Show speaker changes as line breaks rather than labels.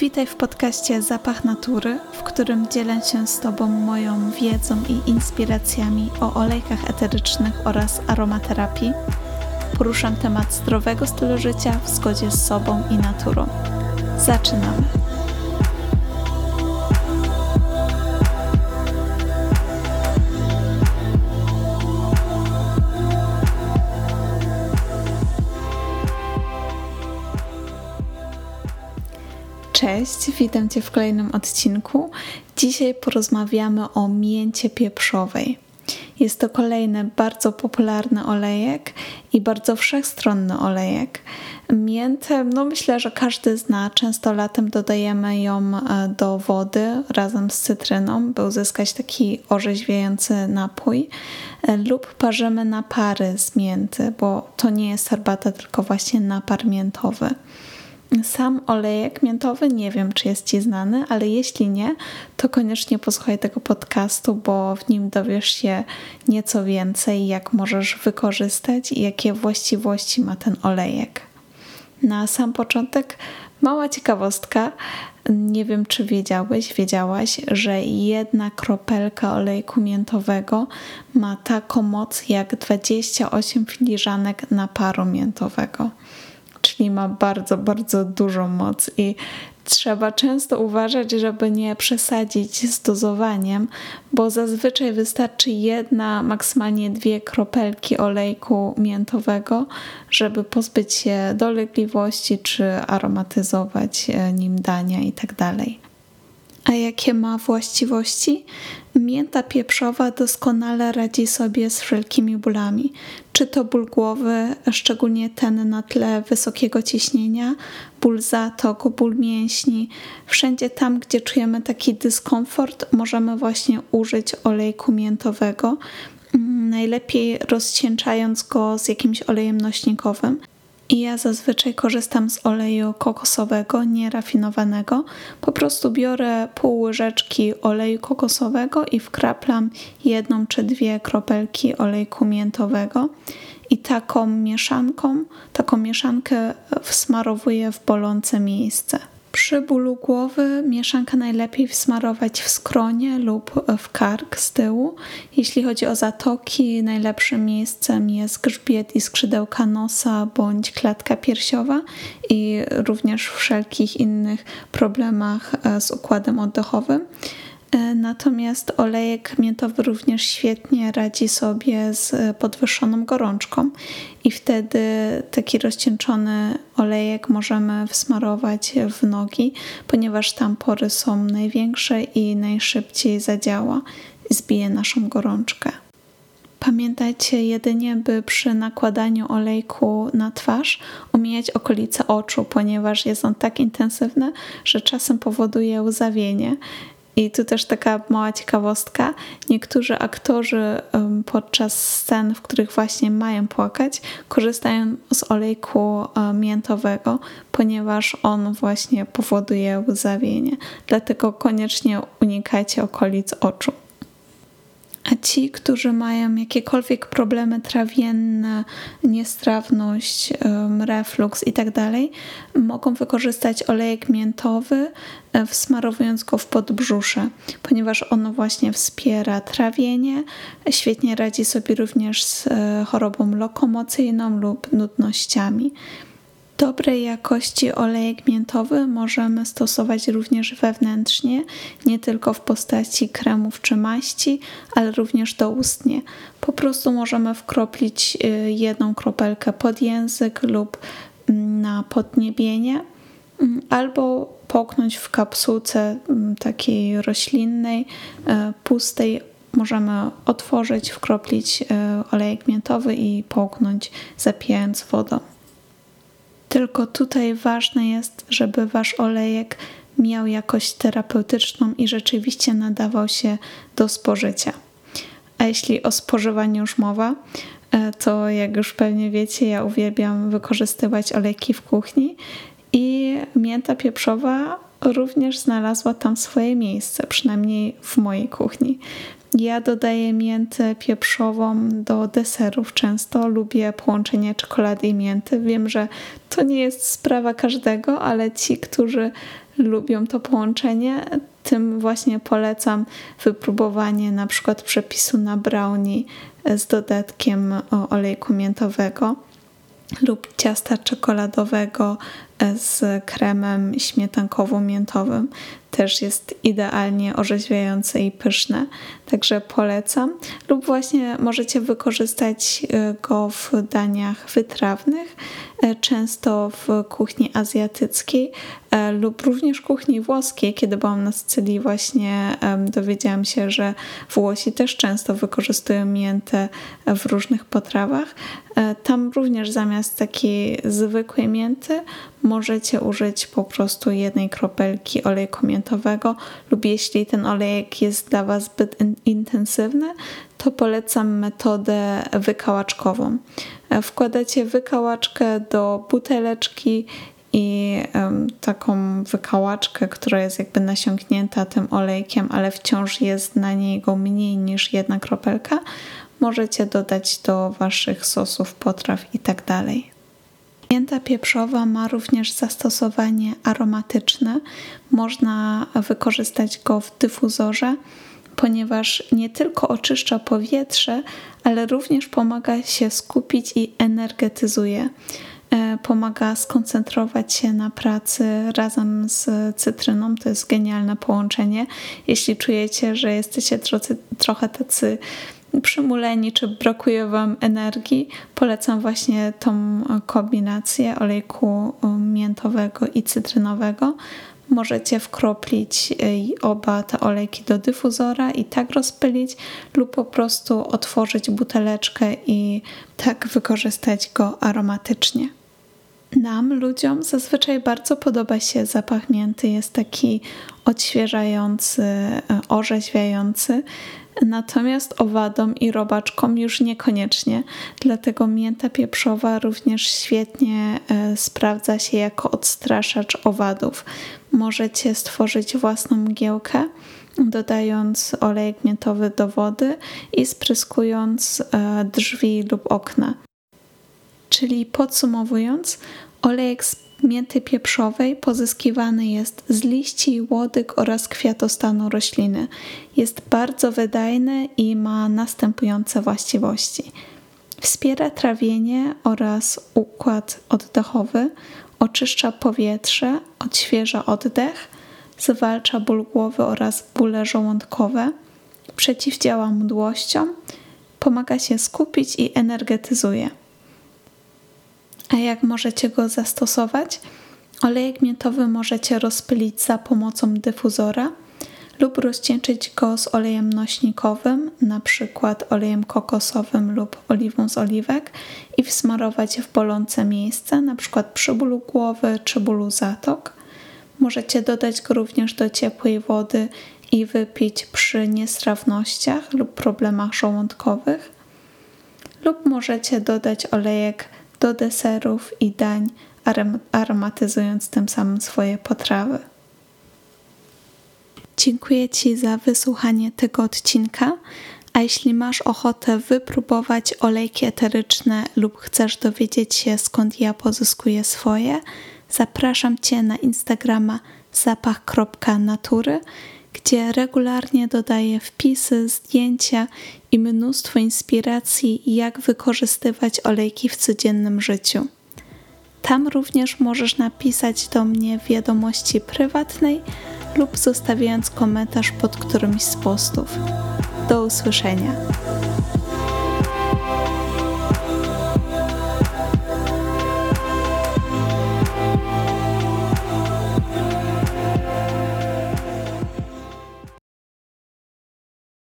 Witaj w podcaście Zapach Natury, w którym dzielę się z Tobą moją wiedzą i inspiracjami o olejkach eterycznych oraz aromaterapii. Poruszam temat zdrowego stylu życia w zgodzie z sobą i naturą. Zaczynamy! Cześć, witam Cię w kolejnym odcinku. Dzisiaj porozmawiamy o mięcie pieprzowej. Jest to kolejny bardzo popularny olejek i bardzo wszechstronny olejek. Miętę, no myślę, że każdy zna. Często latem dodajemy ją e, do wody razem z cytryną, by uzyskać taki orzeźwiający napój. E, lub parzymy napary z mięty, bo to nie jest herbata, tylko właśnie napar miętowy. Sam olejek miętowy nie wiem, czy jest Ci znany, ale jeśli nie, to koniecznie posłuchaj tego podcastu, bo w nim dowiesz się nieco więcej, jak możesz wykorzystać i jakie właściwości ma ten olejek. Na sam początek mała ciekawostka. Nie wiem, czy wiedziałeś, wiedziałaś, że jedna kropelka olejku miętowego ma taką moc jak 28 filiżanek naparu miętowego czyli ma bardzo, bardzo dużą moc i trzeba często uważać, żeby nie przesadzić z dozowaniem, bo zazwyczaj wystarczy jedna, maksymalnie dwie kropelki olejku miętowego, żeby pozbyć się dolegliwości czy aromatyzować e, nim dania itd. A jakie ma właściwości? Mięta pieprzowa doskonale radzi sobie z wszelkimi bólami, czy to ból głowy, szczególnie ten na tle wysokiego ciśnienia, ból zatok, ból mięśni. Wszędzie tam, gdzie czujemy taki dyskomfort, możemy właśnie użyć olejku miętowego, mm, najlepiej rozcieńczając go z jakimś olejem nośnikowym. I ja zazwyczaj korzystam z oleju kokosowego, nierafinowanego. Po prostu biorę pół łyżeczki oleju kokosowego i wkraplam jedną czy dwie kropelki olejku miętowego. I taką mieszanką, taką mieszankę wsmarowuję w bolące miejsce. Przy bólu głowy mieszankę najlepiej wsmarować w skronie lub w kark z tyłu. Jeśli chodzi o zatoki, najlepszym miejscem jest grzbiet i skrzydełka nosa bądź klatka piersiowa i również w wszelkich innych problemach e, z układem oddechowym. E, natomiast olejek miętowy również świetnie radzi sobie z podwyższoną gorączką i wtedy taki rozcieńczony olejek możemy wsmarować w nogi, ponieważ tam pory są największe i najszybciej zadziała zbije naszą gorączkę. Pamiętajcie jedynie, by przy nakładaniu olejku na twarz omijać okolice oczu, ponieważ jest on tak intensywny, że czasem powoduje łzawienie i tu też taka mała ciekawostka. Niektórzy aktorzy podczas scen, w których właśnie mają płakać, korzystają z olejku miętowego, ponieważ on właśnie powoduje łzawienie. Dlatego koniecznie unikajcie okolic oczu. Ci, którzy mają jakiekolwiek problemy trawienne, niestrawność, reflux itd., tak mogą wykorzystać olejek miętowy, e, wsmarowując go w podbrzusze, ponieważ ono właśnie wspiera trawienie, świetnie radzi sobie również z e, chorobą lokomocyjną lub nudnościami. Dobrej jakości olejek miętowy możemy stosować również wewnętrznie, nie tylko w postaci kremów czy maści, ale również doustnie. Po prostu możemy wkroplić y, jedną kropelkę pod język lub mm, na podniebienie, mm, albo połknąć w kapsułce mm, takiej roślinnej, y, pustej. Możemy otworzyć, wkroplić y, olejek miętowy i połknąć, zapijając wodą. Tylko tutaj ważne jest, żeby wasz olejek miał jakość terapeutyczną i rzeczywiście nadawał się do spożycia. A jeśli o spożywaniu już mowa, e, to jak już pewnie wiecie, ja uwielbiam wykorzystywać olejki w kuchni i mięta pieprzowa również znalazła tam swoje miejsce, przynajmniej w mojej kuchni. Ja dodaję miętę pieprzową do deserów często. Lubię połączenie czekolady i mięty. Wiem, że to nie jest sprawa każdego, ale ci, którzy lubią to połączenie, tym właśnie polecam wypróbowanie na przykład przepisu na brownie z dodatkiem olejku miętowego lub ciasta czekoladowego z kremem śmietankowo-miętowym. Też jest idealnie orzeźwiające i pyszne, także polecam. Lub właśnie możecie wykorzystać e, go w daniach wytrawnych, e, często w kuchni azjatyckiej e, lub również kuchni włoskiej. Kiedy byłam na Sycylii właśnie dowiedziałam się, że Włosi też często wykorzystują miętę w różnych potrawach. Tam również zamiast takiej zwykłej mięty możecie użyć po prostu jednej kropelki olejku miętowego lub jeśli ten olejek jest dla Was zbyt intensywny, to polecam metodę wykałaczkową. E, wkładacie wykałaczkę do buteleczki i taką wykałaczkę, która jest jakby nasiąknięta tym olejkiem, ale wciąż jest na niego mniej niż jedna kropelka, możecie dodać do waszych sosów, potraw i tak. Mięta pieprzowa ma również zastosowanie aromatyczne. Można wykorzystać go w dyfuzorze, ponieważ nie tylko oczyszcza powietrze, ale również pomaga się skupić i energetyzuje. E, pomaga skoncentrować się na pracy razem z cytryną. To jest genialne połączenie. Jeśli czujecie, że jesteście trochę tacy przymuleni, czy brakuje Wam energii, polecam właśnie tą kombinację olejku miętowego i cytrynowego. Możecie wkroplić oba te olejki do dyfuzora i tak rozpylić, lub po prostu otworzyć buteleczkę i tak wykorzystać go aromatycznie. Nam, ludziom, zazwyczaj bardzo podoba się zapach mięty. Jest taki odświeżający, orzeźwiający. Natomiast owadom i robaczkom już niekoniecznie, dlatego mięta pieprzowa również świetnie e, sprawdza się jako odstraszacz owadów. Możecie stworzyć własną mgiełkę, dodając olejek miętowy do wody i spryskując e, drzwi lub okna. Czyli podsumowując, olejek z mięty pieprzowej pozyskiwany jest z liści, łodyg oraz kwiatostanu rośliny. Jest bardzo wydajny i ma następujące właściwości. Wspiera trawienie oraz układ oddechowy, oczyszcza powietrze, odświeża oddech, zwalcza ból głowy oraz bóle żołądkowe, przeciwdziała mdłościom, pomaga się skupić i energetyzuje. A jak możecie go zastosować? Olejek miętowy możecie rozpylić za pomocą dyfuzora lub rozcieńczyć go z olejem nośnikowym, na przykład olejem kokosowym lub oliwą z oliwek i wsmarować w bolące miejsce, na przykład przy bólu głowy czy bólu zatok. Możecie dodać go również do ciepłej wody i wypić przy niestrawnościach lub problemach żołądkowych. Lub możecie dodać olejek do deserów i dań, aromatyzując tym samym swoje potrawy. Dziękuję Ci za wysłuchanie tego odcinka. A jeśli masz ochotę wypróbować olejki eteryczne lub chcesz dowiedzieć się skąd ja pozyskuję swoje, zapraszam Cię na Instagrama zapach.natury gdzie regularnie dodaję wpisy, zdjęcia i mnóstwo inspiracji, jak wykorzystywać olejki w codziennym życiu. Tam również możesz napisać do mnie wiadomości prywatnej lub zostawiając komentarz pod którymś z postów. Do usłyszenia.